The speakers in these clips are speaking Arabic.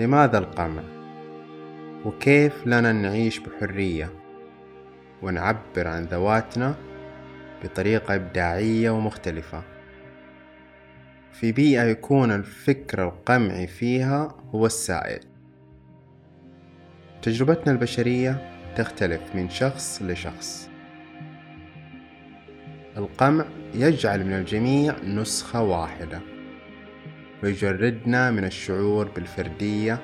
لماذا القمع؟ وكيف لنا نعيش بحرية؟ ونعبر عن ذواتنا بطريقة إبداعية ومختلفة. في بيئة يكون الفكر القمعي فيها هو السائد تجربتنا البشرية تختلف من شخص لشخص. القمع يجعل من الجميع نسخة واحدة. ويجردنا من الشعور بالفردية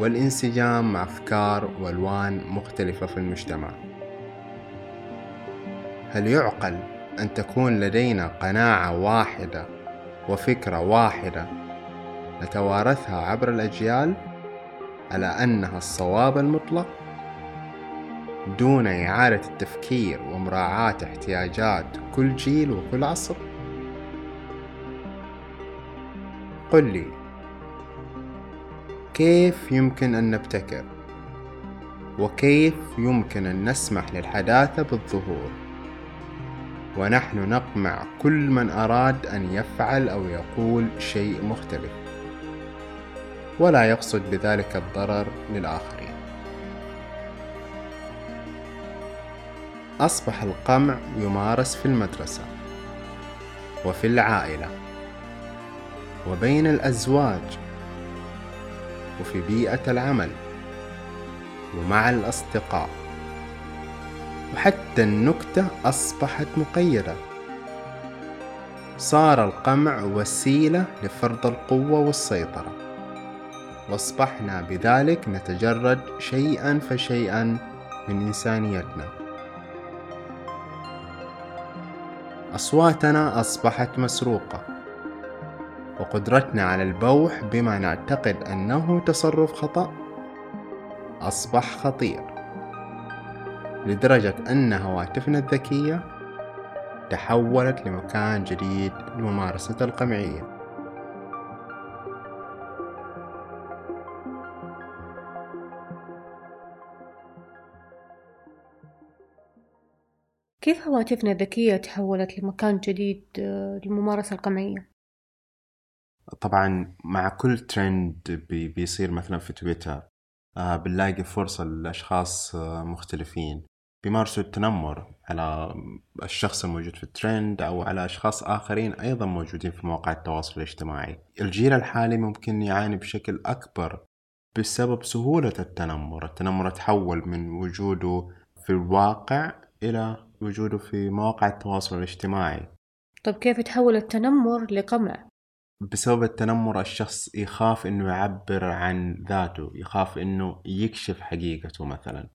والانسجام مع أفكار وألوان مختلفة في المجتمع هل يعقل أن تكون لدينا قناعة واحدة وفكرة واحدة نتوارثها عبر الأجيال على أنها الصواب المطلق دون إعادة التفكير ومراعاة احتياجات كل جيل وكل عصر؟ قل لي كيف يمكن أن نبتكر؟ وكيف يمكن أن نسمح للحداثة بالظهور؟ ونحن نقمع كل من أراد أن يفعل أو يقول شيء مختلف ولا يقصد بذلك الضرر للآخرين أصبح القمع يمارس في المدرسة وفي العائلة وبين الأزواج وفي بيئة العمل ومع الأصدقاء وحتى النكتة أصبحت مقيدة. صار القمع وسيلة لفرض القوة والسيطرة وأصبحنا بذلك نتجرد شيئا فشيئا من إنسانيتنا. أصواتنا أصبحت مسروقة. وقدرتنا على البوح بما نعتقد أنه تصرف خطأ. أصبح خطير. لدرجة أن هواتفنا الذكية تحولت لمكان جديد لممارسة القمعية. كيف هواتفنا الذكية تحولت لمكان جديد آه، للممارسة القمعية؟ طبعا مع كل ترند بي بيصير مثلا في تويتر آه بنلاقي فرصة لأشخاص آه مختلفين. بيمارسوا التنمر على الشخص الموجود في الترند أو على أشخاص آخرين أيضا موجودين في مواقع التواصل الاجتماعي. الجيل الحالي ممكن يعاني بشكل أكبر بسبب سهولة التنمر. التنمر تحول من وجوده في الواقع إلى وجوده في مواقع التواصل الاجتماعي. طب كيف تحول التنمر لقمع؟ بسبب التنمر الشخص يخاف إنه يعبر عن ذاته يخاف إنه يكشف حقيقته مثلا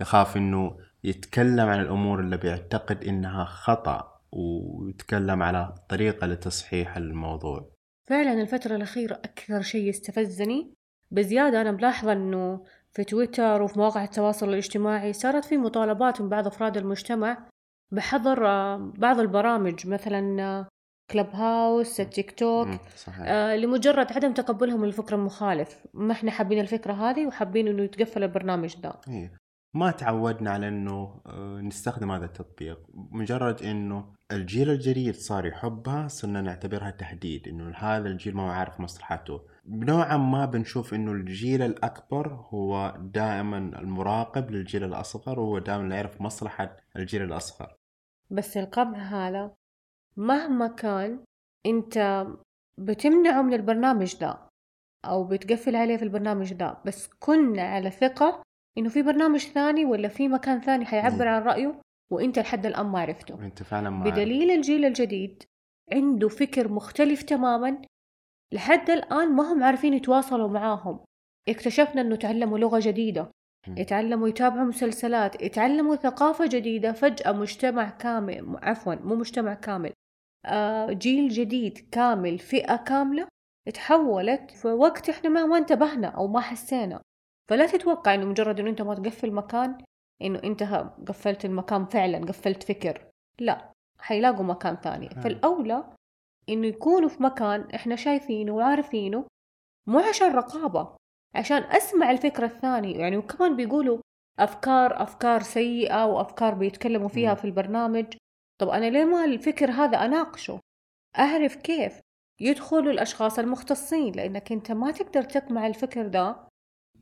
يخاف إنه يتكلم عن الأمور اللي بيعتقد إنها خطأ ويتكلم على طريقة لتصحيح الموضوع. فعلا الفترة الأخيرة أكثر شيء استفزني بزيادة أنا ملاحظة إنه في تويتر وفي مواقع التواصل الاجتماعي صارت في مطالبات من بعض أفراد المجتمع بحظر آه، بعض البرامج مثلا كلب هاوس التيك توك صحيح. آه لمجرد عدم تقبلهم للفكر المخالف ما إحنا حابين الفكرة هذه وحابين إنه يتقفل البرنامج ده. إيه. ما تعودنا على إنه آه، نستخدم هذا التطبيق. مجرد إنه الجيل الجديد صار يحبها صرنا نعتبرها تهديد إنه هذا الجيل ما هو عارف مصلحته. نوعا ما بنشوف إنه الجيل الأكبر هو دائما المراقب للجيل الأصغر وهو دائما يعرف مصلحة الجيل الأصغر. بس القمع هذا مهما كان أنت بتمنعه من البرنامج ده أو بتقفل عليه في البرنامج ده بس كنا على ثقة إنه في برنامج ثاني ولا في مكان ثاني حيعبر عن رأيه وأنت لحد الآن ما عرفته انت فعلا ما عارف. بدليل الجيل الجديد عنده فكر مختلف تماما لحد الآن ما هم عارفين يتواصلوا معاهم اكتشفنا إنه تعلموا لغة جديدة. يتعلموا يتابعوا مسلسلات يتعلموا ثقافة جديدة فجأة مجتمع كامل عفوا مو مجتمع كامل جيل جديد كامل فئة كاملة تحولت في وقت إحنا ما ما انتبهنا أو ما حسينا. فلا تتوقع إنه مجرد إنه أنت ما تقفل مكان إنه أنت قفلت المكان فعلا قفلت فكر. لا حيلاقوا مكان ثاني. آه. فالأولى إنه يكونوا في مكان إحنا شايفينه وعارفينه مو عشان رقابة عشان أسمع الفكرة الثانية. يعني وكمان بيقولوا أفكار أفكار سيئة وأفكار بيتكلموا فيها مم. في البرنامج. طب أنا ليه ما الفكر هذا أناقشه؟ أعرف كيف يدخلوا الأشخاص المختصين لأنك أنت ما تقدر تقمع الفكر ده.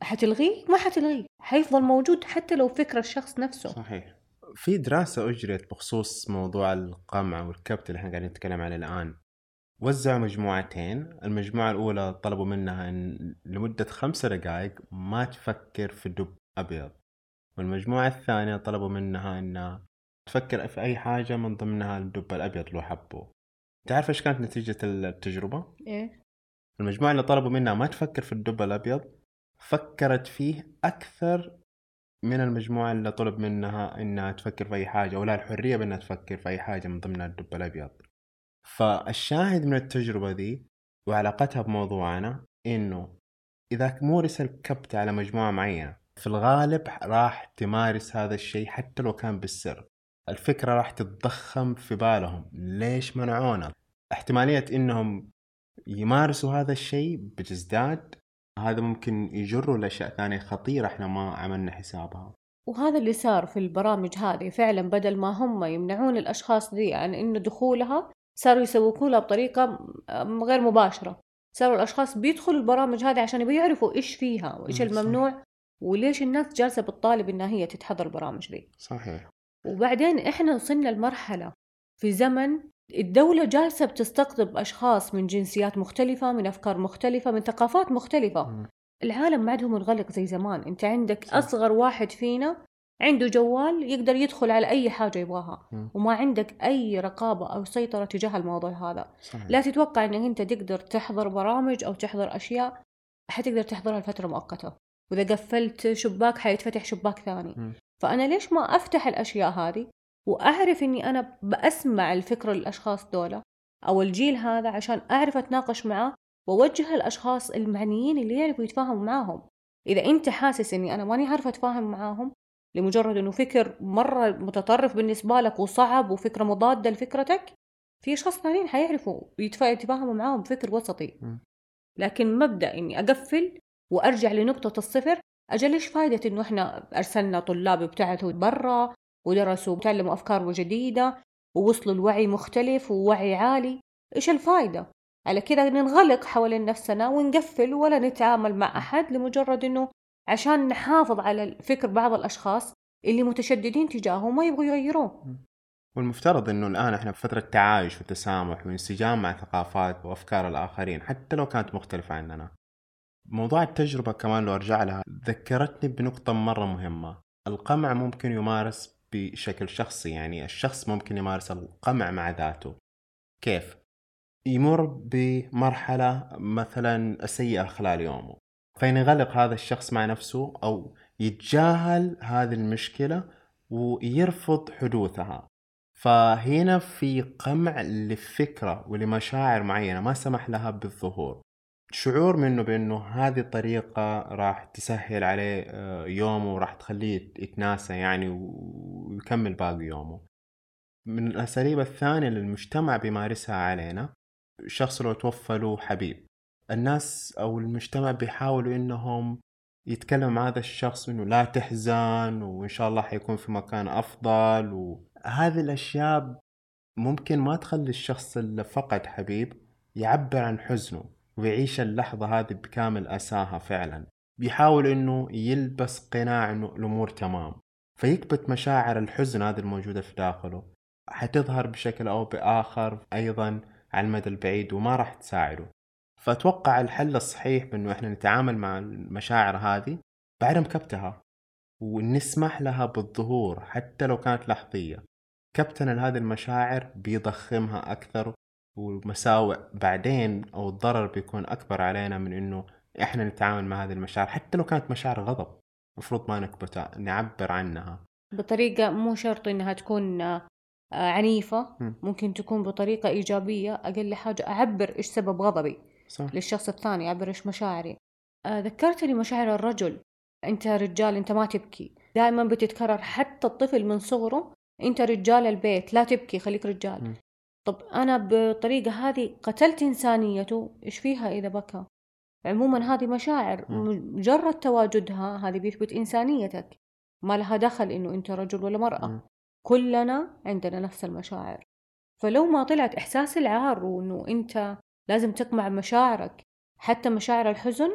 حتلغيه؟ ما حتلغيه حيفضل موجود حتى لو فكر الشخص نفسه. صحيح. في دراسة أجريت بخصوص موضوع القمع والكبت اللي إحنا قاعدين نتكلم عليه الآن. وزعوا مجموعتين المجموعة الأولى طلبوا منها إن لمدة خمسة دقائق ما تفكر في دب أبيض. والمجموعة الثانية طلبوا منها إنها تفكر في أي حاجة من ضمنها الدب الأبيض لو حبوا تعرف إيش كانت نتيجة التجربة؟ إيه. المجموعة اللي طلبوا منها ما تفكر في الدب الأبيض فكرت فيه أكثر من المجموعة اللي طلب منها إنها تفكر في أي حاجة ولا الحرية بإنها تفكر في أي حاجة من ضمنها الدب الأبيض. فالشاهد من التجربة دي وعلاقتها بموضوعنا إنه إذا مورس الكبت على مجموعة معينة في الغالب راح تمارس هذا الشيء حتى لو كان بالسر. الفكرة راح تتضخم في بالهم. ليش منعونا؟ احتمالية إنهم يمارسوا هذا الشيء بتزداد هذا ممكن يجروا لأشياء ثانية خطيرة إحنا ما عملنا حسابها. وهذا اللي صار في البرامج هذه. فعلا بدل ما هم يمنعون الأشخاص دي عن إنه دخولها صاروا يسوقوا لها بطريقة غير مباشرة. صاروا الأشخاص بيدخلوا البرامج هذه عشان يعرفوا إيش فيها وإيش الممنوع وليش الناس جالسة بتطالب إنها هي تتحضر البرامج دي صحيح. وبعدين إحنا وصلنا لمرحلة في زمن الدولة جالسة بتستقطب أشخاص من جنسيات مختلفة من أفكار مختلفة من ثقافات مختلفة م. العالم ما عندهم منغلق زي زمان أنت عندك صح. أصغر واحد فينا عنده جوال يقدر يدخل على أي حاجة يبغاها م. وما عندك أي رقابة أو سيطرة تجاه الموضوع هذا صحيح. لا تتوقع أنك أنت تقدر تحضر برامج أو تحضر أشياء حتقدر تحضرها لفترة مؤقتة وإذا قفلت شباك حيتفتح شباك ثاني م. فأنا ليش ما أفتح الأشياء هذه وأعرف إني أنا بأسمع الفكرة للأشخاص دولة أو الجيل هذا عشان أعرف أتناقش معاه وأوجه الأشخاص المعنيين اللي يعرفوا يتفاهموا معاهم. إذا أنت حاسس إني أنا ماني عارفة أتفاهم معاهم لمجرد إنه فكر مرة متطرف بالنسبة لك وصعب وفكرة مضادة لفكرتك في أشخاص ثانيين حيعرفوا يتفاهموا معاهم بفكر وسطي. لكن مبدأ إني أقفل وأرجع لنقطة الصفر أجل إيش فايدة إنه إحنا أرسلنا طلاب ابتعثوا برا ودرسوا وتعلموا أفكار جديدة ووصلوا لوعي مختلف ووعي عالي إيش الفايدة؟ على كذا ننغلق حوالين نفسنا ونقفل ولا نتعامل مع أحد لمجرد إنه عشان نحافظ على فكر بعض الأشخاص اللي متشددين تجاهه وما يبغوا يغيروه والمفترض إنه الآن إحنا في فترة تعايش وتسامح وانسجام مع ثقافات وأفكار الآخرين حتى لو كانت مختلفة عننا. موضوع التجربة كمان لو أرجع لها ذكرتني بنقطة مرة مهمة، القمع ممكن يمارس بشكل شخصي يعني الشخص ممكن يمارس القمع مع ذاته. كيف؟ يمر بمرحلة مثلا سيئة خلال يومه فينغلق هذا الشخص مع نفسه أو يتجاهل هذه المشكلة ويرفض حدوثها. فهنا في قمع لفكرة ولمشاعر معينة ما سمح لها بالظهور. شعور منه بأنه هذه الطريقة راح تسهل عليه آه، يومه وراح تخليه يتناسى يعني ويكمل باقي يومه. من الأساليب الثانية اللي المجتمع بيمارسها علينا شخص لو توفى له حبيب. الناس أو المجتمع بيحاولوا إنهم يتكلم مع هذا الشخص إنه لا تحزن وإن شاء الله حيكون في مكان أفضل وهذه الأشياء ممكن ما تخلي الشخص اللي فقد حبيب يعبر عن حزنه. ويعيش اللحظة هذه بكامل أساها فعلا. بيحاول إنه يلبس قناع إنه الأمور تمام. فيكبت مشاعر الحزن هذه الموجودة في داخله. حتظهر بشكل أو بآخر أيضا على المدى البعيد وما راح تساعده. فأتوقع الحل الصحيح بأنه إحنا نتعامل مع المشاعر هذه بعدم كبتها. ونسمح لها بالظهور حتى لو كانت لحظية. كبتنا لهذه المشاعر بيضخمها أكثر والمساوئ بعدين أو الضرر بيكون أكبر علينا من إنه إحنا نتعامل مع هذه المشاعر حتى لو كانت مشاعر غضب. المفروض ما نكبتها نعبر عنها. بطريقة مو شرط إنها تكون آه، عنيفة. ممكن تكون بطريقة إيجابية. أقل حاجة أعبر إيش سبب غضبي صح. للشخص الثاني أعبر إيش مشاعري. آه، ذكرتني مشاعر الرجل. أنت رجال أنت ما تبكي. دائما بتتكرر حتى الطفل من صغره أنت رجال البيت لا تبكي خليك رجال. م. طب أنا بالطريقة هذه قتلت إنسانيته إيش فيها إذا بكى؟ عموما هذه مشاعر مجرد تواجدها هذه بيثبت إنسانيتك. ما لها دخل إنه أنت رجل ولا مرأة. كلنا عندنا نفس المشاعر. فلو ما طلعت إحساس العار وإنه أنت لازم تقمع مشاعرك حتى مشاعر الحزن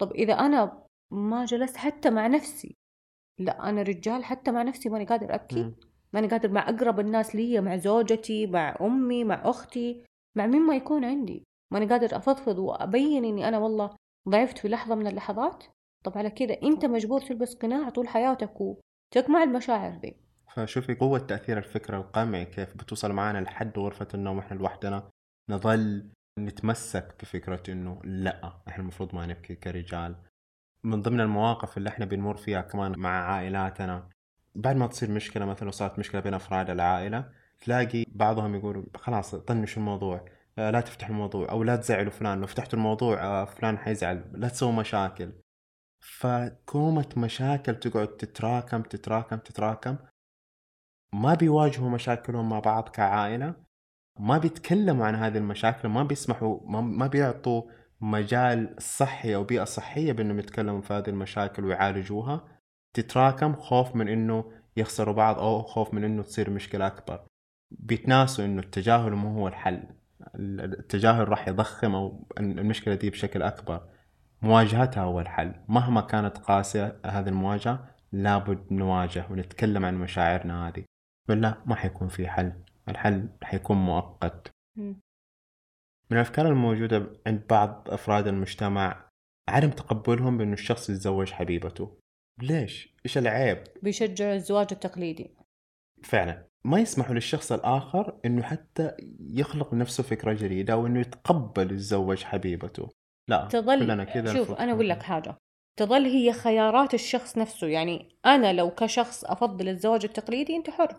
طب إذا أنا ما جلست حتى مع نفسي لا أنا رجال حتى مع نفسي ماني قادر أبكي. مم. ماني قادر مع أقرب الناس لي مع زوجتي مع أمي مع أختي مع مين ما يكون عندي. ماني قادر أفضفض وأبين إني أنا والله ضعفت في لحظة من اللحظات. طب على كده أنت مجبور تلبس قناع طول حياتك وتقمع المشاعر دي. فشوفي قوة تأثير الفكرة القمعي كيف بتوصل معنا لحد غرفة النوم وإحنا لوحدنا. نظل نتمسك بفكرة إنه لأ إحنا المفروض ما نبكي كرجال. من ضمن المواقف اللي إحنا بنمر فيها كمان مع عائلاتنا بعد ما تصير مشكلة مثلا صارت مشكلة بين أفراد العائلة تلاقي بعضهم يقولوا خلاص طنشوا الموضوع آه، لا تفتح الموضوع أو لا تزعلوا فلان لو فتحتوا الموضوع آه، فلان حيزعل لا تسووا مشاكل. فكومة مشاكل تقعد تتراكم تتراكم تتراكم. ما بيواجهوا مشاكلهم مع بعض كعائلة ما بيتكلموا عن هذه المشاكل ما بيسمحوا ما بيعطوا مجال صحي أو بيئة صحية بأنهم يتكلموا في هذه المشاكل ويعالجوها. تتراكم خوف من أنه يخسروا بعض أو خوف من أنه تصير مشكلة أكبر. بيتناسوا أنه التجاهل مو هو الحل. التجاهل راح يضخم أو المشكلة دي بشكل أكبر. مواجهتها هو الحل. مهما كانت قاسية هذه المواجهة لابد نواجه ونتكلم عن مشاعرنا هذه. ولا ما حيكون في حل. الحل حيكون مؤقت. من الأفكار الموجودة عند بعض أفراد المجتمع عدم تقبلهم بأنه الشخص يتزوج حبيبته. ليش؟ إيش العيب؟ بيشجع الزواج التقليدي فعلا ما يسمحوا للشخص الآخر أنه حتى يخلق لنفسه فكرة جديدة أو أنه يتقبل يتزوج حبيبته لا تظل كلنا كذا شوف أنا أقول لك. حاجة تظل هي خيارات الشخص نفسه يعني أنا لو كشخص أفضل الزواج التقليدي أنت حر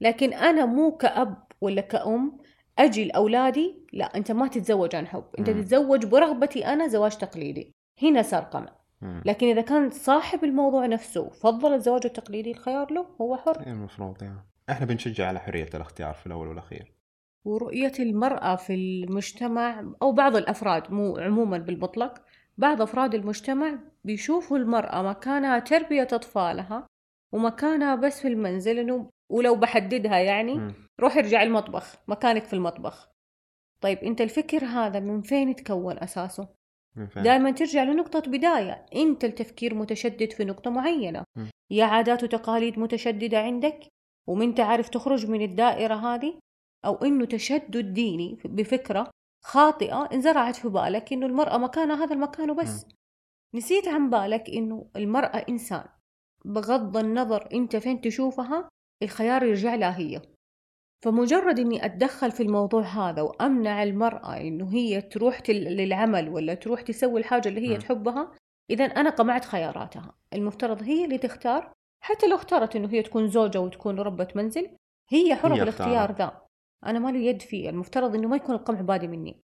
لكن أنا مو كأب ولا كأم أجي لأولادي لا أنت ما تتزوج عن حب أنت مم. تتزوج برغبتي أنا زواج تقليدي هنا صار قمع. لكن إذا كان صاحب الموضوع نفسه فضل الزواج التقليدي الخيار له هو حر. إيه المفروض يعني إحنا بنشجع على حرية الاختيار في الأول والأخير. ورؤية المرأة في المجتمع أو بعض الأفراد مو عموما بالمطلق بعض أفراد المجتمع بيشوفوا المرأة مكانها تربية أطفالها ومكانها بس في المنزل إنه ولو بحددها يعني مم. روح ارجع المطبخ مكانك في المطبخ. طيب أنت الفكر هذا من فين يتكون أساسه؟ دائما ترجع لنقطة بداية. أنت التفكير متشدد في نقطة معينة. مم. يا عادات وتقاليد متشددة عندك؟ ومن تعرف تخرج من الدائرة هذه؟ أو إنه تشدد ديني بفكرة خاطئة انزرعت في بالك إنه المرأة مكانها هذا المكان وبس. نسيت عن بالك إنه المرأة إنسان. بغض النظر أنت فين تشوفها الخيار يرجع لها هي. فمجرد إني أتدخل في الموضوع هذا وأمنع المرأة إنه هي تروح للعمل ولا تروح تسوي الحاجة اللي هي مم. تحبها اذا أنا قمعت خياراتها. المفترض هي اللي تختار حتى لو اختارت إنه هي تكون زوجة وتكون ربة منزل هي بالاختيار اختارت. ذا. أنا مالي يد فيه. المفترض إنه ما يكون القمع بادي مني.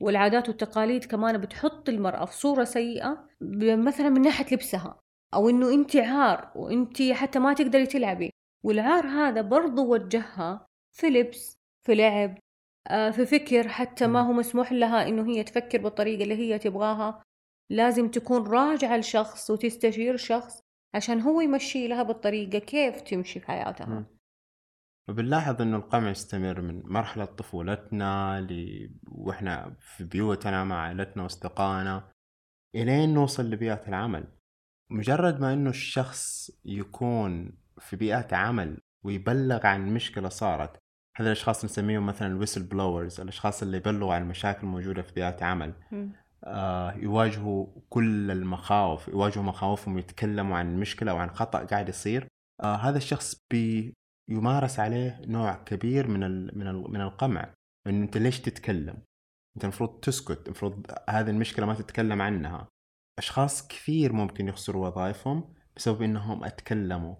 والعادات والتقاليد كمان بتحط المرأة في صورة سيئة مثلا من ناحية لبسها أو إنه أنت عار وأنت حتى ما تقدري تلعبي. والعار هذا برضو وجهها في لبس في لعب آه، في فكر حتى ما. هو مسموح لها إنه هي تفكر بالطريقة اللي هي تبغاها لازم تكون راجعة لشخص وتستشير شخص عشان هو يمشي لها بالطريقة كيف تمشي في حياتها. وبنلاحظ إنه القمع يستمر من مرحلة طفولتنا ل... وإحنا في بيوتنا مع عائلتنا وأصدقائنا إلين نوصل لبيئة العمل مجرد ما إنه الشخص يكون في بيئة عمل ويبلغ عن مشكلة صارت. هذا الأشخاص نسميهم مثلا الويسل بلورز الأشخاص اللي يبلغوا عن مشاكل موجودة في بيئة عمل. آه، يواجهوا كل المخاوف يواجهوا مخاوفهم ويتكلموا عن مشكلة أو عن خطأ قاعد يصير. آه، هذا الشخص بيمارس عليه نوع كبير من ال من ال من القمع. انه أنت ليش تتكلم؟ أنت المفروض تسكت المفروض هذه المشكلة ما تتكلم عنها. أشخاص كثير ممكن يخسروا وظائفهم بسبب إنهم أتكلموا.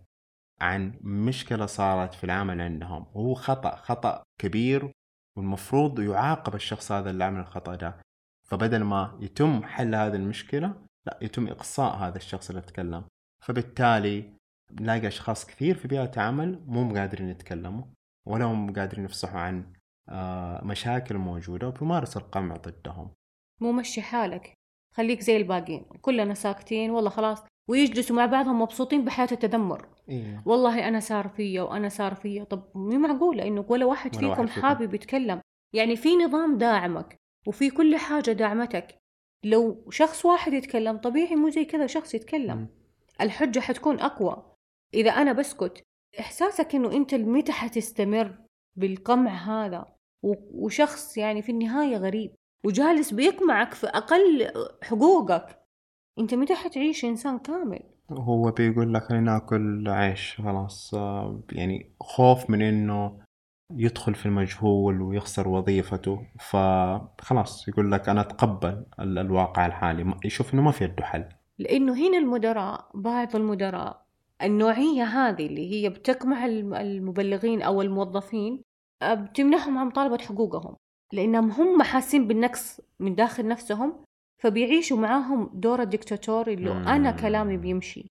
عن مشكلة صارت في العمل عندهم. وهو خطأ خطأ كبير والمفروض يعاقب الشخص هذا اللي عمل الخطأ ده. فبدل ما يتم حل هذه المشكلة لا يتم إقصاء هذا الشخص اللي تكلم. فبالتالي نلاقي أشخاص كثير في بيئة عمل مو قادرين يتكلموا ولا هم قادرين يفصحوا عن آه، مشاكل موجودة وبيمارس القمع ضدهم. مو مشي حالك خليك زي الباقيين كلنا ساكتين والله خلاص. ويجلسوا مع بعضهم مبسوطين بحياة التذمر إيه. والله أنا صار فيا وأنا صار فيا. طب مو معقولة إنه ولا واحد ولا فيكم واحد. حابب يتكلم؟ يعني في نظام داعمك وفي كل حاجة دعمتك لو شخص واحد يتكلم طبيعي مو زي كذا شخص يتكلم. مم. الحجة حتكون أقوى. إذا أنا بسكت إحساسك إنه أنت متى حتستمر بالقمع هذا؟ وشخص يعني في النهاية غريب وجالس بيقمعك في أقل حقوقك. أنت متى حتعيش إنسان كامل؟ هو بيقول لك خلينا ناكل عيش خلاص آه، يعني خوف من إنه يدخل في المجهول ويخسر وظيفته فخلاص يقول لك أنا أتقبل ال- الواقع الحالي يشوف إنه ما في يده حل. لأنه هنا المدراء بعض المدراء النوعية هذه اللي هي بتقمع الم- المبلغين أو الموظفين أه، بتمنحهم عن مطالبة حقوقهم لأنهم هم حاسين بالنقص من داخل نفسهم فبيعيشوا معاهم دور الدكتاتوري اللي مم. أنا كلامي بيمشي.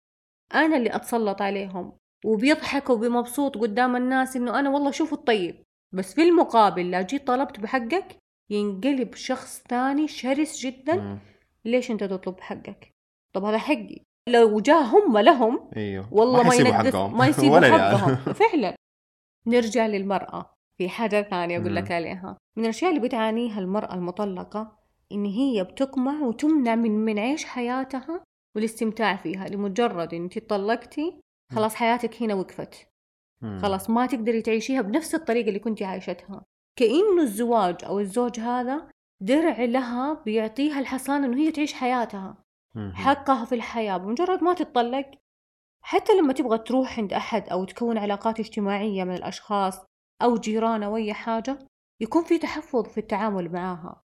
أنا اللي أتسلط عليهم. وبيضحك وبمبسوط قدام الناس إنه أنا والله شوفوا الطيب. بس في المقابل لا جيت طلبت بحقك ينقلب شخص ثاني شرس جدا. مم. ليش أنت تطلب حقك؟ طب هذا حقي. لو جاء هم لهم أيوه. والله ما, حيسيبوا ينقص حقهم. ما يسيبوا ولا. حقهم. فعلا. نرجع للمرأة. في حاجة ثانية أقول لك. عليها. من الأشياء اللي بتعانيها المرأة المطلقة إن هي بتقمع وتمنع من من عيش حياتها والاستمتاع فيها لمجرد إن أنت طلقتي خلاص حياتك هنا وقفت. خلاص ما تقدري تعيشيها بنفس الطريقة اللي كنتي عايشتها. كأنه الزواج أو الزوج هذا درع لها بيعطيها الحصانة إنه هي تعيش حياتها. حقها في الحياة بمجرد ما تتطلق. حتى لما تبغى تروح عند أحد أو تكون علاقات اجتماعية من الأشخاص أو جيران أو أي حاجة يكون في تحفظ في التعامل معاها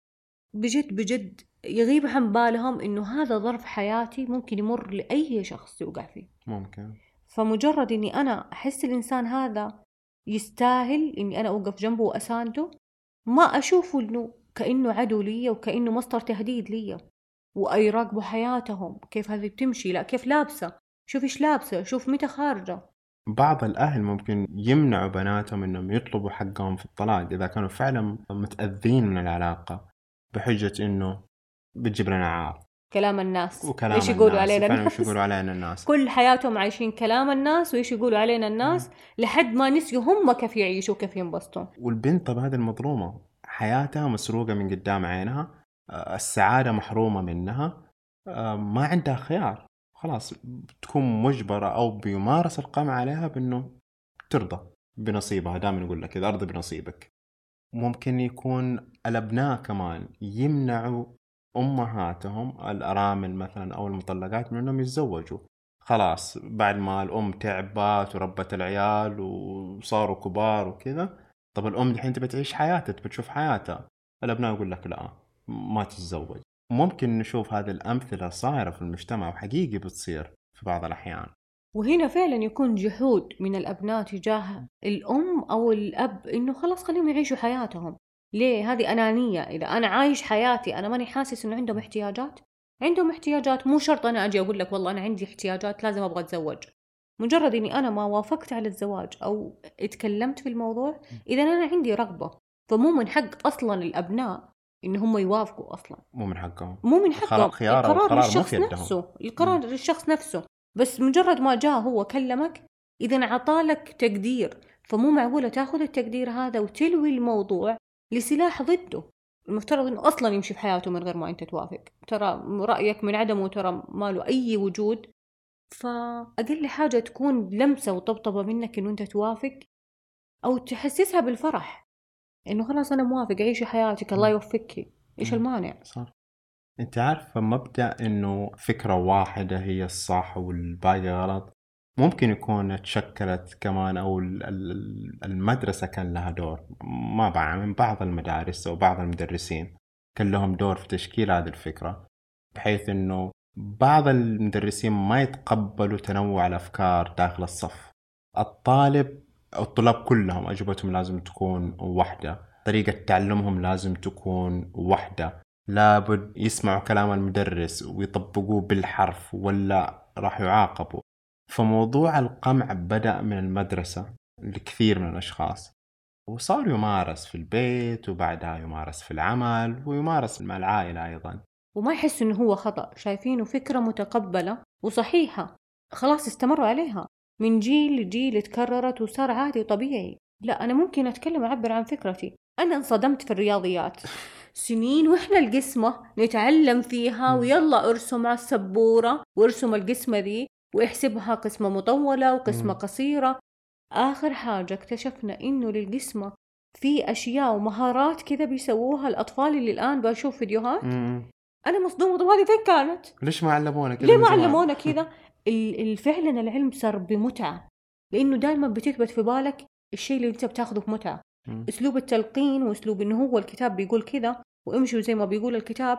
بجد بجد يغيب عن بالهم إنه هذا ظرف حياتي ممكن يمر لأي شخص يوقع فيه. ممكن. فمجرد إني أنا أحس الإنسان هذا يستاهل إني أنا أوقف جنبه وأسانده ما أشوفه إنه كأنه عدو لي وكأنه مصدر تهديد لي ويراقبوا حياتهم كيف هذه بتمشي؟ لا كيف لابسة؟ شوف إيش لابسة؟ شوف متى خارجة. بعض الأهل ممكن يمنعوا بناتهم إنهم يطلبوا حقهم في الطلاق إذا كانوا فعلا متأذين من العلاقة. بحجة إنه بتجيب لنا عار. كلام الناس. وكلام إيش يقولوا الناس. علينا الناس إيش يقولوا علينا الناس. كل حياتهم عايشين كلام الناس وإيش يقولوا علينا الناس لحد ما نسيوا هم كيف يعيشوا كيف ينبسطوا والبنت طب هذه المظلومة. حياتها مسروقة من قدام عينها. آه، السعادة محرومة منها. آه، ما عندها خيار. خلاص بتكون مجبرة أو بيمارس القمع عليها بأنه ترضى بنصيبها. دائما يقول لك إذا أرضي بنصيبك. ممكن يكون الأبناء كمان يمنعوا أمهاتهم الأرامل مثلا أو المطلقات من أنهم يتزوجوا. خلاص بعد ما الأم تعبت وربت العيال وصاروا كبار وكذا طب الأم الحين تبي تعيش حياتها تبي تشوف حياتها. الأبناء يقول لك لا ما تتزوج. ممكن نشوف هذه الأمثلة صايرة في المجتمع وحقيقي بتصير في بعض الأحيان. وهنا فعلا يكون جحود من الأبناء تجاه الأم أو الأب إنه خلاص خليهم يعيشوا حياتهم. ليه؟ هذه أنانية. إذا أنا عايش حياتي أنا ماني حاسس إنه عندهم احتياجات. عندهم احتياجات مو شرط أنا أجي أقول لك والله أنا عندي احتياجات لازم أبغى أتزوج. مجرد إني أنا ما وافقت على الزواج أو اتكلمت في الموضوع إذا أنا عندي رغبة. فمو من حق أصلا الأبناء إن هم يوافقوا أصلا. مو من حقهم. مو من حقهم. خيار القرار القرار للشخص. نفسه. القرار للشخص نفسه. بس مجرد ما جاء هو كلمك إذا عطالك تقدير. فمو معقولة تأخذ التقدير هذا وتلوي الموضوع لسلاح ضده. المفترض إنه أصلا يمشي في حياته من غير ما أنت توافق. ترى رأيك من عدمه ترى ما له أي وجود. فأقل حاجة تكون لمسة وطبطبة منك إنه أنت توافق أو تحسسها بالفرح. إنه خلاص أنا موافق عيشي حياتك الله. يوفقك إيش. المانع؟ صح. أنت عارفه مبدأ إنه فكرة واحدة هي الصح والباقي غلط؟ ممكن يكون تشكلت كمان أو ال- ال- المدرسة كان لها دور ما بعرف من بعض المدارس أو بعض المدرسين كان لهم دور في تشكيل هذه الفكرة بحيث إنه بعض المدرسين ما يتقبلوا تنوع الأفكار داخل الصف. الطالب الطلاب كلهم أجوبتهم لازم تكون واحدة طريقة تعلمهم لازم تكون واحدة. لابد يسمعوا كلام المدرس ويطبقوه بالحرف ولا راح يعاقبوا. فموضوع القمع بدأ من المدرسة لكثير من الأشخاص. وصار يمارس في البيت وبعدها يمارس في العمل ويمارس مع العائلة أيضا. وما يحس إنه هو خطأ. شايفينه فكرة متقبلة وصحيحة. خلاص استمروا عليها. من جيل لجيل تكررت وصار عادي وطبيعي. لا أنا ممكن أتكلم أعبر عن فكرتي. أنا انصدمت في الرياضيات سنين وإحنا القسمة نتعلم فيها. ويلا أرسم على السبورة وأرسم القسمة ذي وأحسبها قسمة مطولة وقسمة. قصيرة آخر حاجة اكتشفنا إنه للقسمة في أشياء ومهارات كذا بيسووها الأطفال اللي الآن بشوف فيديوهات. أنا مصدومة طب هذه فين كانت؟ ليش ما علمونا كذا ليه ما؟ علمونا كذا؟ فعلا العلم صار بمتعة لأنه دائما بتثبت في بالك الشيء اللي أنت بتاخذه بمتعة مم. أسلوب التلقين وأسلوب إنه هو الكتاب بيقول كذا وامشوا زي ما بيقول الكتاب.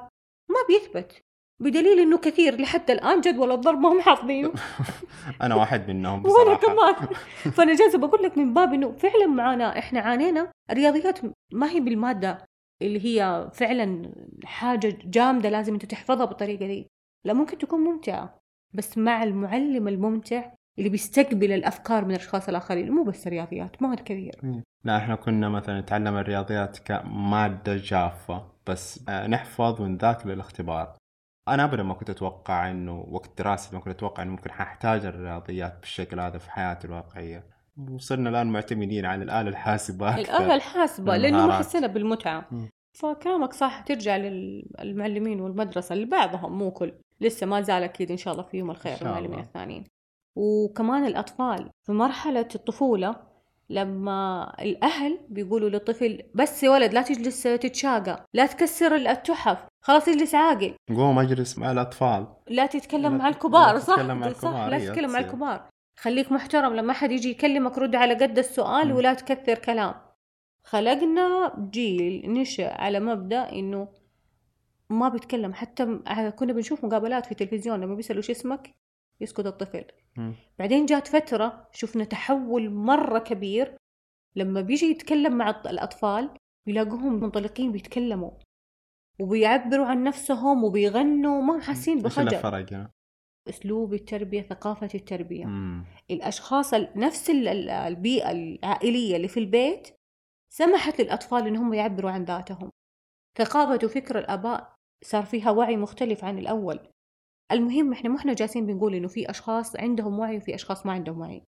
ما بيثبت بدليل إنه كثير لحتى الآن جدول الضرب ما هم حافظينه. أنا واحد منهم وأنا بصراحة. كمان. فأنا جالسة بقول لك من باب إنه فعلا معانا إحنا عانينا. الرياضيات ما هي بالمادة اللي هي فعلا حاجة جامدة لازم أنت تحفظها بالطريقة دي. لا ممكن تكون ممتعة بس مع المعلم الممتع اللي بيستقبل الأفكار من الأشخاص الآخرين مو بس الرياضيات مواد كثير لا إحنا كنا مثلا نتعلم الرياضيات كمادة جافة بس آه، نحفظ ونذاكر للاختبار. أنا ابدا ما كنت أتوقع إنه وقت دراستي ما كنت أتوقع إنه ممكن حاحتاج الرياضيات بالشكل هذا في حياتي الواقعية. وصرنا الآن معتمدين على الآلة الحاسبة أكثر الآلة الحاسبة لأنه المهارات. محسنة بالمتعة. مم. فكلامك صح ترجع للمعلمين والمدرسة اللي بعضهم مو كل. لسه ما زال أكيد إن شاء الله فيهم الخير إن شاء المعلمين. الثانيين. وكمان الأطفال. في مرحلة الطفولة لما الأهل بيقولوا للطفل بس يا ولد لا تجلس تتشاقى لا تكسر التحف خلاص اجلس عاقل. قوم اجلس مع الأطفال. لا تتكلم لا- مع الكبار لا صح؟ تتكلم مع صح الكبار، لا أيوة، تتكلم مع. الكبار. خليك محترم لما حد يجي يكلمك رد على قد السؤال مم. ولا تكثر كلام. خلقنا جيل نشأ على مبدأ إنه ما بيتكلم. حتى م- كنا بنشوف مقابلات في التلفزيون لما بيسألوا شو اسمك يسكت الطفل مم. بعدين جات فترة شفنا تحول مرة كبير لما بيجي يتكلم مع الأطفال بيلاقوهم منطلقين بيتكلموا وبيعبروا عن نفسهم وبيغنوا ما حاسين بخجل هنا؟ أسلوب التربية ثقافة التربية مم. الأشخاص ال- نفس ال- ال- البيئة العائلية اللي في البيت سمحت للأطفال إنهم يعبروا عن ذاتهم ثقافة وفكر الآباء صار فيها وعي مختلف عن الأول المهم إحنا ما إحنا جالسين بنقول إنه في أشخاص عندهم وعي وفي أشخاص ما عندهم وعي.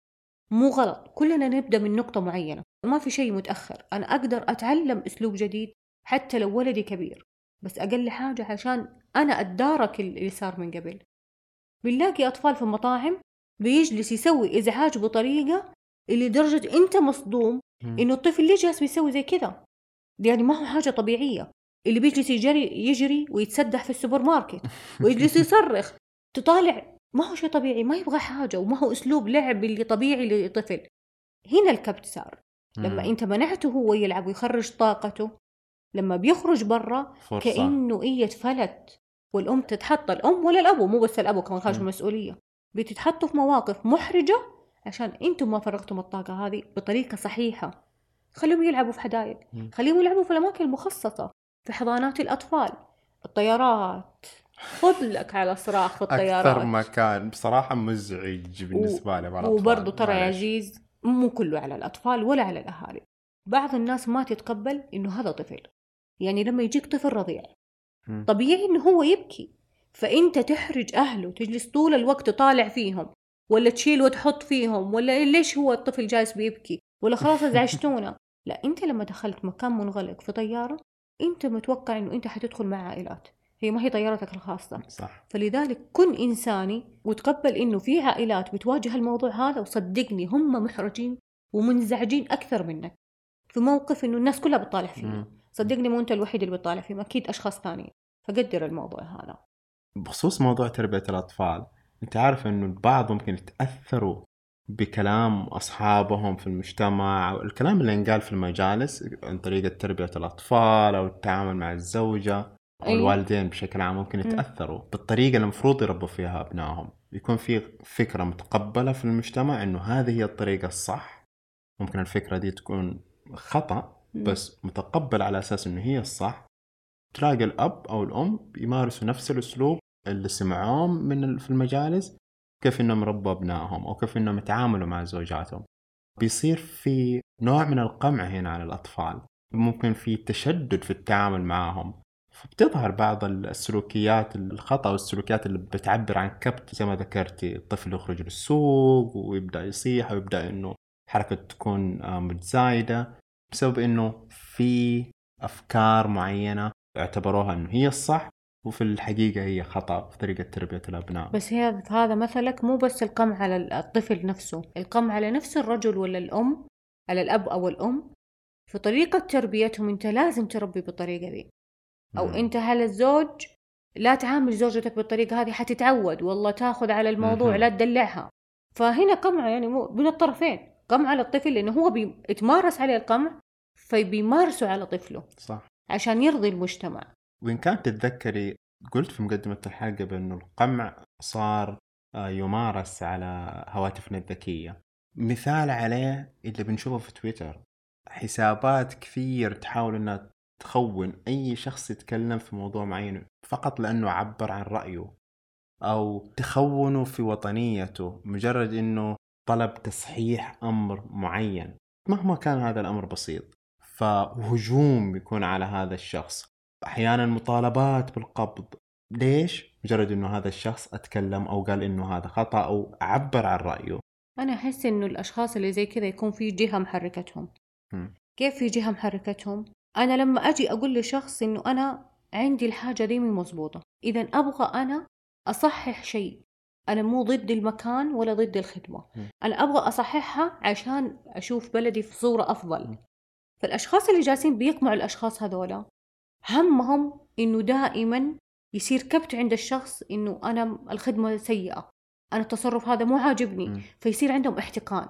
مو غلط. كلنا نبدأ من نقطة معينة. ما في شيء متأخر. أنا أقدر أتعلم أسلوب جديد حتى لو ولدي كبير. بس أقل حاجة عشان أنا اتدارك اللي صار من قبل. بنلاقي أطفال في المطاعم بيجلس يسوي إزعاج بطريقة اللي درجة أنت مصدوم. إنه الطفل ليه جالس بيسوي زي كذا؟ يعني ما هو حاجة طبيعية. اللي بيجلس يجري يجري ويتسدح في السوبر ماركت ويجلس يصرخ. تطالع ما هو شيء طبيعي ما يبغى حاجة وما هو أسلوب لعب اللي طبيعي لطفل. هنا الكبت صار. لما. إنت منعته هو يلعب ويخرج طاقته لما بيخرج برا فرصة. كأنه إيه اتفلت والأم تتحط الأم ولا الأبو مو بس الأبو كمان خارج. المسؤوليه بتتحطوا في مواقف محرجة عشان إنتم ما فرغتم الطاقة هذه بطريقة صحيحة. خليهم يلعبوا في حدائق. خليهم يلعبوا في الأماكن المخصصة. في حضانات الأطفال. الطيارات. خذ لك على صراخ في الطيارات. أكثر مكان بصراحة مزعج بالنسبة لي الأطفال. وبرضه ترى يا. عزيز مو كله على الأطفال ولا على الأهالي. بعض الناس ما تتقبل إنه هذا طفل. يعني لما يجيك طفل رضيع. طبيعي إنه هو يبكي. فأنت تحرج أهله تجلس طول الوقت تطالع فيهم ولا تشيل وتحط فيهم ولا ليش هو الطفل جالس بيبكي؟ ولا خلاص ازعجتونا لا أنت لما دخلت مكان منغلق في طيارة أنت متوقع إنه أنت حتدخل مع عائلات. هي ما هي طيارتك الخاصة. صح. فلذلك كن إنساني وتقبل إنه في عائلات بتواجه الموضوع هذا وصدقني هم محرجين ومنزعجين أكثر منك. في موقف إنه الناس كلها بتطالع فيه مم. صدقني مو أنت الوحيد اللي بتطالع فيه أكيد أشخاص ثانيين. فقدر الموضوع هذا. بخصوص موضوع تربية الأطفال أنت عارف أنه البعض ممكن يتأثروا بكلام أصحابهم في المجتمع أو الكلام اللي ينقال في المجالس عن طريقة تربية الأطفال أو التعامل مع الزوجة أو أيوة. الوالدين بشكل عام ممكن يتأثروا بالطريقة اللي المفروض يربوا فيها أبنائهم. يكون في فكرة متقبلة في المجتمع أنه هذه هي الطريقة الصح. ممكن الفكرة دي تكون مم. بس متقبل على أساس أنه هي الصح. تلاقي الأب أو الأم يمارسوا نفس الأسلوب اللي سمعوه من في المجالس. كيف إنهم ربوا أبنائهم أو كيف إنهم يتعاملوا مع زوجاتهم. بيصير في نوع من القمع هنا على الأطفال ممكن في تشدد في التعامل معهم. فبتظهر بعض السلوكيات الخطأ والسلوكيات اللي بتعبر عن كبت. زي ما ذكرتي الطفل يخرج للسوق ويبدأ يصيح ويبدأ إنه حركة تكون آه، متزايدة بسبب إنه في أفكار معينة اعتبروها إنه هي الصح. وفي الحقيقة هي خطأ في طريقة تربية الأبناء. بس هي هذا مثلك مو بس القمع على الطفل نفسه القمع على نفس الرجل ولا الأم على الأب أو الأم. في طريقة تربيتهم أنت لازم تربي بالطريقة ذي. أو مم. أنت هل الزوج لا تعامل زوجتك بالطريقة هذه حتتعود. والله تاخذ على الموضوع مهم. لا تدلعها. فهنا قمع يعني مو من الطرفين. قمع على الطفل لأنه هو بيتمارس عليه القمع فبيمارسه على طفله. صح. عشان يرضي المجتمع. وإن كانت تتذكري قلت في مقدمة الحلقة بأنه القمع صار آه، يمارس على هواتفنا الذكية. مثال عليه اللي بنشوفه في تويتر. حسابات كثير تحاول أنها تخون أي شخص يتكلم في موضوع معين فقط لأنه عبر عن رأيه. أو تخونه في وطنيته مجرد أنه طلب تصحيح أمر معين. مهما كان هذا الأمر بسيط. فهجوم يكون على هذا الشخص. أحيانا مطالبات بالقبض ليش مجرد إنه هذا الشخص أتكلم أو قال إنه هذا خطأ أو عبر عن رأيه أنا أحس إنه الأشخاص اللي زي كذا يكون في جهة محركتهم مم. كيف في جهة محركتهم؟ أنا لما أجي أقول لشخص إنه أنا عندي الحاجة دي مو مظبوطة إذا أبغى أنا أصحح شيء أنا مو ضد المكان ولا ضد الخدمة مم. أنا أبغى أصححها عشان أشوف بلدي في صورة أفضل مم. فالأشخاص اللي جالسين بيقمعوا الأشخاص هذولا همهم إنه دائما يصير كبت عند الشخص إنه أنا الخدمة سيئة أنا التصرف هذا مو عاجبني مم. فيصير عندهم احتقان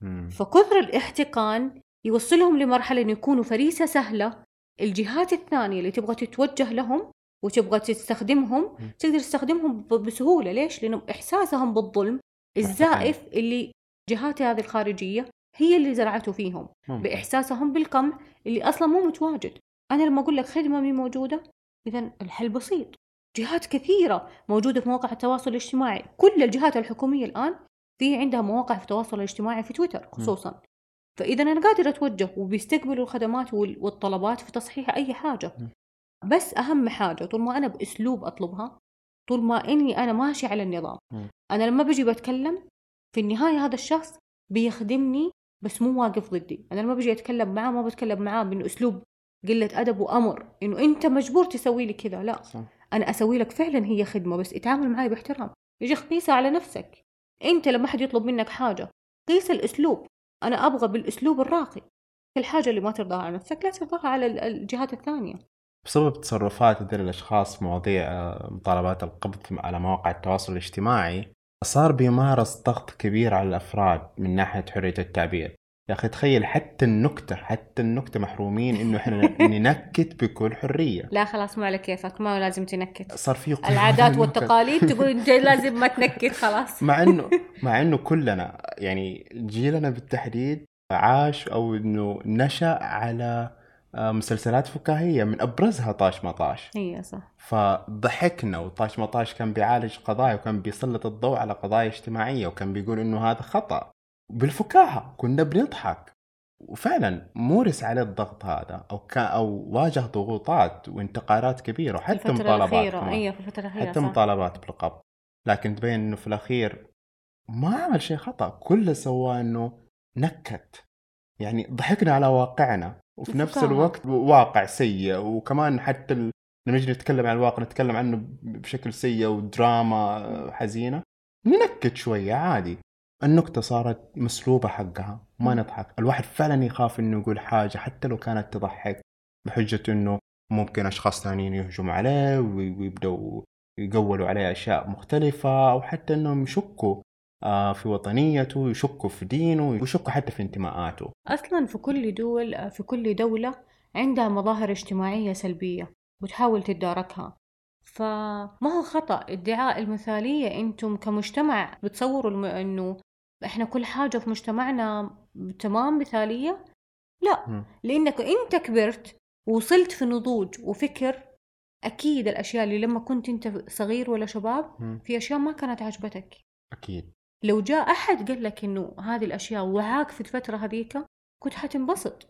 مم. فكثر الاحتقان يوصلهم لمرحلة إنه يكونوا فريسة سهلة الجهات الثانية اللي تبغى تتوجه لهم وتبغى تستخدمهم مم. تقدر تستخدمهم ب- بسهولة ليش؟ لأنه إحساسهم بالظلم الزائف اللي جهات هذه الخارجية هي اللي زرعته فيهم ممكن. بإحساسهم بالقمع اللي أصلا مو متواجد أنا لما أقول لك خدمة مي موجودة إذا الحل بسيط. جهات كثيرة موجودة في مواقع التواصل الاجتماعي. كل الجهات الحكومية الآن في عندها مواقع في التواصل الاجتماعي في تويتر خصوصا. فإذا أنا قادر أتوجه وبيستقبلوا الخدمات وال- والطلبات في تصحيح أي حاجة. م. بس أهم حاجة طول ما أنا بأسلوب أطلبها طول ما إني أنا ماشي على النظام. م. أنا لما بجي بتكلم في النهاية هذا الشخص بيخدمني بس مو واقف ضدي. أنا لما بجي أتكلم معاه ما بتكلم معاه من أسلوب قلة أدب وأمر. إنه أنت مجبور تسوي لي كذا. لا. صح. أنا أسوي لك فعلا هي خدمة بس اتعامل معي باحترام. يجي قيسها على نفسك. أنت لما حد يطلب منك حاجة قيس الأسلوب. أنا أبغى بالأسلوب الراقي. الحاجة اللي ما ترضاها على نفسك لا ترضاها على ال- الجهات الثانية. بسبب تصرفات هذول الأشخاص في مواضيع آه، مطالبات القبض على مواقع التواصل الاجتماعي صار بيمارس ضغط كبير على الأفراد من ناحية حرية التعبير. يا أخي تخيل حتى النكتة حتى النكتة محرومين إنه إحنا ننكت بكل حرية. لا خلاص ما على كيفك ما لازم تنكت. صار في العادات. والتقاليد تقول إنت لازم ما تنكت خلاص. مع إنه مع إنه كلنا يعني جيلنا بالتحديد عاش أو إنه نشأ على آه، مسلسلات فكاهية من أبرزها طاش مطاش. هي صح. فضحكنا وطاش مطاش كان بيعالج قضايا وكان بيسلط الضوء على قضايا اجتماعية وكان بيقول إنه هذا خطأ. بالفكاهة كنا بنضحك. وفعلا مورس عليه الضغط هذا أو كان أو واجه ضغوطات وانتقادات كبيرة وحتى مطالبات. أيوه في الفترة الأخيرة حتى صح. مطالبات بالقبض. لكن تبين إنه في الأخير ما عمل شيء خطأ. كل اللي سواه إنه نكت. يعني ضحكنا على واقعنا. وفي نفس. الوقت واقع سيء. وكمان حتى ال... لما نجي نتكلم عن الواقع نتكلم عنه بشكل سيء ودراما حزينة ننكت شوية عادي. النكته صارت مسلوبة حقها ما. نضحك. الواحد فعلا يخاف إنه يقول حاجة حتى لو كانت تضحك بحجة إنه ممكن أشخاص ثانيين يهجموا عليه وي- ويبدأوا يقولوا عليه أشياء مختلفة أو حتى إنهم يشكوا آه، في وطنيته يشكوا في دينه ويشكوا حتى في انتماءاته. أصلا في كل دول في كل دولة عندها مظاهر اجتماعية سلبية وتحاول تتداركها. فما هو خطأ؟ ادعاء المثالية أنتم كمجتمع بتصوروا الم... أنه إحنا كل حاجة في مجتمعنا تمام مثالية لا مم. لأنك أنت كبرت وصلت في نضوج وفكر أكيد الأشياء اللي لما كنت أنت صغير ولا شباب. في أشياء ما كانت عجبتك أكيد لو جاء أحد قال لك إنه هذه الأشياء وعاك في الفترة هذيك كنت حتنبسط.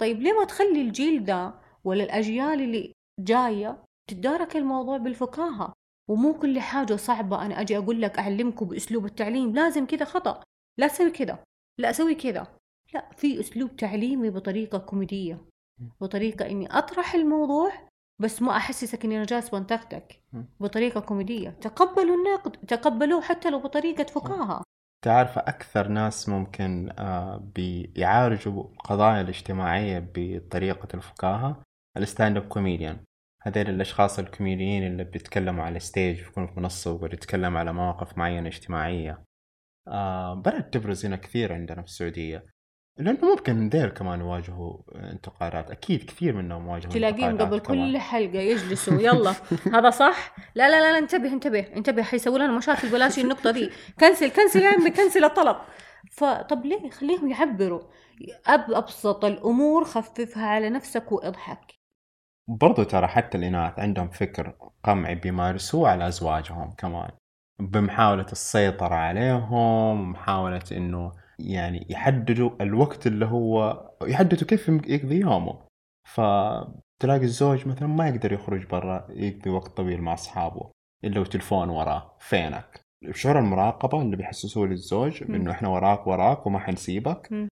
طيب ليه ما تخلي الجيل ده ولا الأجيال اللي جاية تتدارك الموضوع بالفكاهة ومو كل حاجة صعبة أنا أجي أقول لك أعلمكم بأسلوب التعليم لازم كذا خطأ. لا تسوي كذا لا أسوي كذا. لا في أسلوب تعليمي بطريقة كوميدية بطريقة إني أطرح الموضوع بس ما أحسسك إني أنا جالس بنتقدك. بطريقة كوميدية. تقبلوا النقد تقبلوه حتى لو بطريقة فكاهة تعرف أكثر ناس ممكن آه، بيعالجوا القضايا الاجتماعية بطريقة الفكاهة ال stand-up comedian. هذول الأشخاص الكوميديين اللي بيتكلموا على stage يكونوا في منصة ويتكلموا على مواقف معينة اجتماعية. آه بدأت تبرز هنا كثير عندنا في السعودية. لأنه ممكن ذيل كمان يواجهوا انتقادات أكيد كثير منهم واجهوا تلاقيهم قبل كمان. كل حلقة يجلسوا. يلا. هذا صح؟ لا لا لا, لا انتبه انتبه انتبه. حيسوي لنا مشاكل بلاش النقطة دي. كنسل كنسل يا عمي كنسل الطلب. فطب ليه خليهم يعبروا. أب أبسط الأمور خففها على نفسك وإضحك. برضو ترى حتى الإناث عندهم فكر قمعي بيمارسوه على أزواجهم كمان. بمحاولة السيطرة عليهم محاولة إنه يعني يحددوا الوقت اللي هو يحددوا كيف يقضي يومه فتلاقي الزوج مثلا ما يقدر يخرج برا يقضي وقت طويل مع أصحابه. إلا وتلفون وراه فينك؟ شعور المراقبة اللي بيحسسوه للزوج. إنه إحنا وراك وراك وما حنسيبك. مم.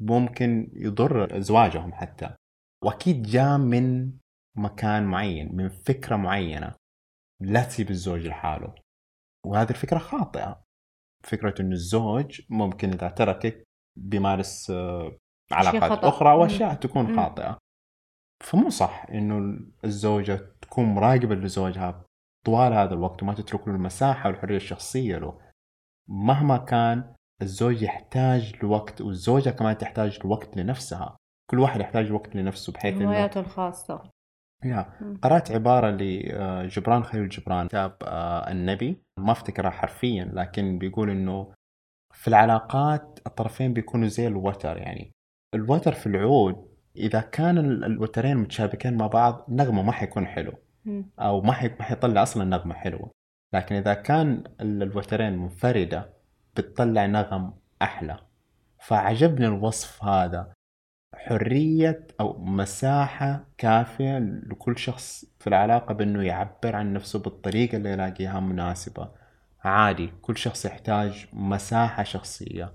ممكن يضر أزواجهم حتى. وأكيد جاء من مكان معين من فكرة معينة لا تسيب الزوج لحاله. وهذه الفكرة خاطئة. فكرة أن الزوج ممكن إذا تركك بيمارس آه، علاقات مم. وأشياء تكون مم. خاطئة. فمو صح أنه الزوجة تكون مراقبة لزوجها طوال هذا الوقت وما تترك له المساحة والحرية الشخصية له. مهما كان الزوج يحتاج لوقت والزوجة كمان تحتاج لوقت لنفسها. كل واحد يحتاج وقت لنفسه بحيث إنه هواياته الخاصة. يا. قرأت عبارة لجبران خليل جبران كتاب آه، النبي. ما أفتكرها حرفيا لكن بيقول إنه في العلاقات الطرفين بيكونوا زي الوتر يعني. الوتر في العود إذا كان ال- الوترين متشابكين مع بعض نغمة ما حيكون حلو. أو ما حي- ما حيطلع أصلا نغمة حلوة. لكن إذا كان ال- الوترين منفردة بتطلع نغم أحلى. فعجبني الوصف هذا. حرية أو مساحة كافية لكل شخص في العلاقة بأنه يعبر عن نفسه بالطريقة اللي يلاقيها مناسبة. عادي كل شخص يحتاج مساحة شخصية.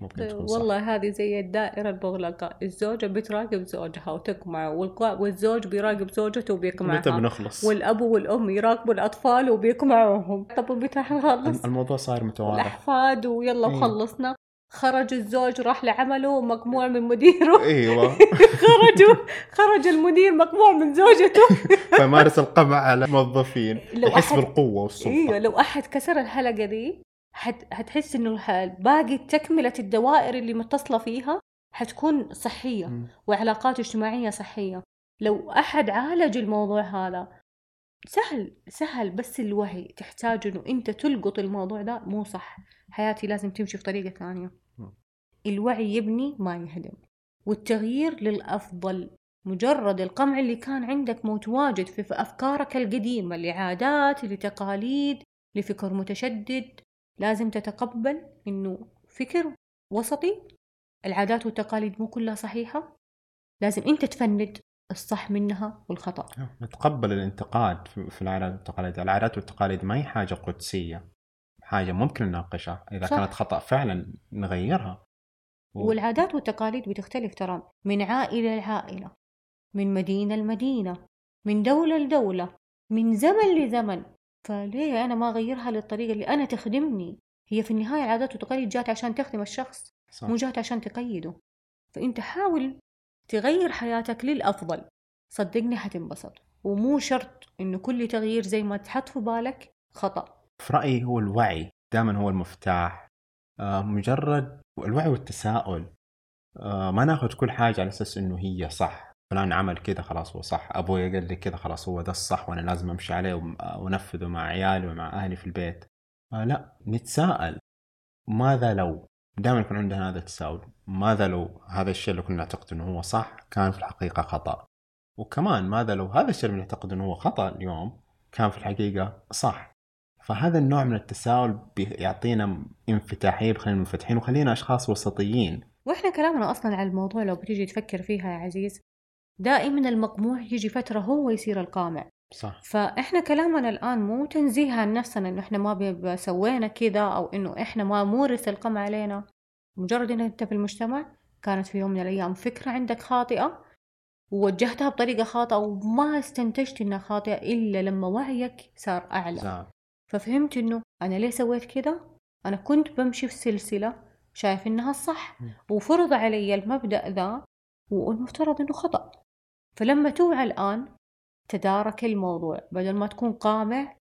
ممكن تكون صح. والله هذه زي الدائرة المغلقة الزوجة بتراقب زوجها وتقمعه والق- والزوج بيراقب زوجته متى وبيقمعها بنخلص؟ والأب والأم يراقبوا الأطفال وبيقمعوهم. طب متى حنخلص الموضوع صار متوارث. الأحفاد ويلا إيه. وخلصنا خرج الزوج راح لعمله مقموع من مديره. أيوه. خرجوا خرج المدير مقموع من زوجته. فيمارس القمع على الموظفين يحس بالقوه والسلطة. أيوه لو أحد كسر الحلقة دي حت هتحس إنه باقي تكملة الدوائر اللي متصلة فيها حتكون صحية مم. وعلاقات اجتماعية صحية. لو أحد عالج الموضوع هذا سهل سهل بس الوعي تحتاج إنه أنت تلقط الموضوع ده مو صح. حياتي لازم تمشي في طريقة ثانية. الوعي يبني ما يهدم. والتغيير للأفضل مجرد القمع اللي كان عندك متواجد في أفكارك القديمة لعادات لتقاليد لفكر متشدد لازم تتقبل إنه فكر وسطي. العادات والتقاليد مو كلها صحيحة. لازم أنت تفند الصح منها والخطأ. نتقبل الانتقاد في العادات والتقاليد. العادات والتقاليد ما هي حاجة قدسية حاجة ممكن نناقشها. إذا صح. كانت خطأ فعلا نغيرها. والعادات والتقاليد بتختلف ترى من عائلة لعائلة من مدينة لمدينة من دولة لدولة من زمن لزمن. فليه أنا ما أغيرها للطريقة اللي أنا تخدمني؟ هي في النهاية العادات والتقاليد جات عشان تخدم الشخص صح. مو جات عشان تقيده. فأنت حاول تغير حياتك للأفضل. صدقني حتنبسط. ومو شرط إنه كل تغيير زي ما تحط في بالك خطأ. في رأيي هو الوعي دائما هو المفتاح. مجرد الوعي والتساؤل. آه، ما ناخذ كل حاجة على أساس إنه هي صح. فلان عمل كذا خلاص هو صح. أبوي قال لي كذا خلاص هو ده الصح وأنا لازم أمشي عليه وأنفذه مع عيالي ومع أهلي في البيت. آه، لا نتساءل. ماذا لو؟ دائما يكون عندنا هذا التساؤل. ماذا لو هذا الشيء اللي كنا نعتقد إنه هو صح كان في الحقيقة خطأ؟ وكمان ماذا لو هذا الشيء اللي نعتقد إنه هو خطأ اليوم كان في الحقيقة صح؟ فهذا النوع من التساؤل بيعطينا انفتاحية بخلينا منفتحين وخلينا أشخاص وسطيين. وإحنا كلامنا أصلا على الموضوع لو بتيجي تفكر فيها يا عزيز دائما المقموع يجي فترة هو يصير القامع. صح. فإحنا كلامنا الآن مو تنزيه عن نفسنا إنه إحنا ما سوينا كذا أو إنه إحنا ما مورث القمع علينا. مجرد ان أنت في المجتمع كانت في يوم من الأيام فكرة عندك خاطئة ووجهتها بطريقة خاطئة وما استنتجت إنها خاطئة إلا لما وعيك صار أعلى. صح. ففهمت إنه أنا ليه سويت كده أنا كنت بمشي في سلسلة شايف إنها الصح. وفرض علي المبدأ ذا والمفترض إنه خطأ فلما توعى الآن تدارك الموضوع بدل ما تكون قامع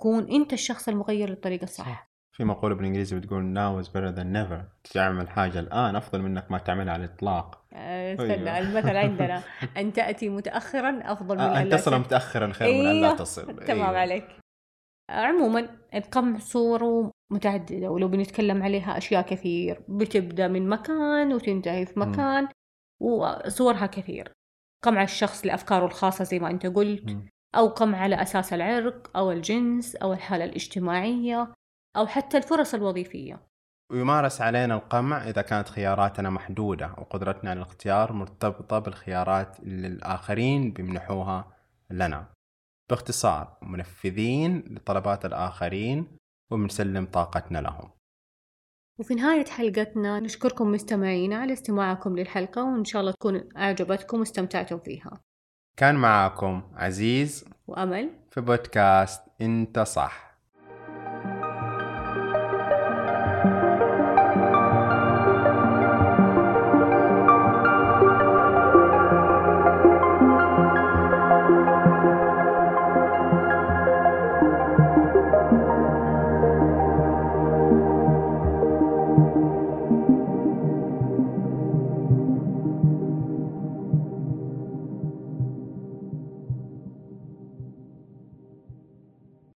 كون أنت الشخص المغير للطريقة الصح صح. في مقولة بالإنجليزي بتقول now is better than never تعمل حاجة الآن أفضل منك ما تعملها على الإطلاق آه، أيوة. استنى المثل عندنا أن تأتي متأخرا أفضل من آه، لا تصل تأتي. متأخرا خير من أن لا أيوة، تصل تمام أيوة. عليك عموما القمع صورة متعددة ولو بنتكلم عليها أشياء كثير بتبدأ من مكان وتنتهي في. مكان وصورها كثير قمع الشخص لأفكاره الخاصة زي ما أنت قلت مم. أو قمع على أساس العرق أو الجنس أو الحالة الاجتماعية أو حتى الفرص الوظيفية ويمارس علينا القمع إذا كانت خياراتنا محدودة وقدرتنا على الاختيار مرتبطة بالخيارات اللي الآخرين بيمنحوها لنا باختصار منفذين لطلبات الآخرين وبنسلم طاقتنا لهم. وفي نهاية حلقتنا نشكركم مستمعينا على استماعكم للحلقة وإن شاء الله تكون أعجبتكم واستمتعتم فيها. كان معاكم عزيز وأمل. في بودكاست إنت صح.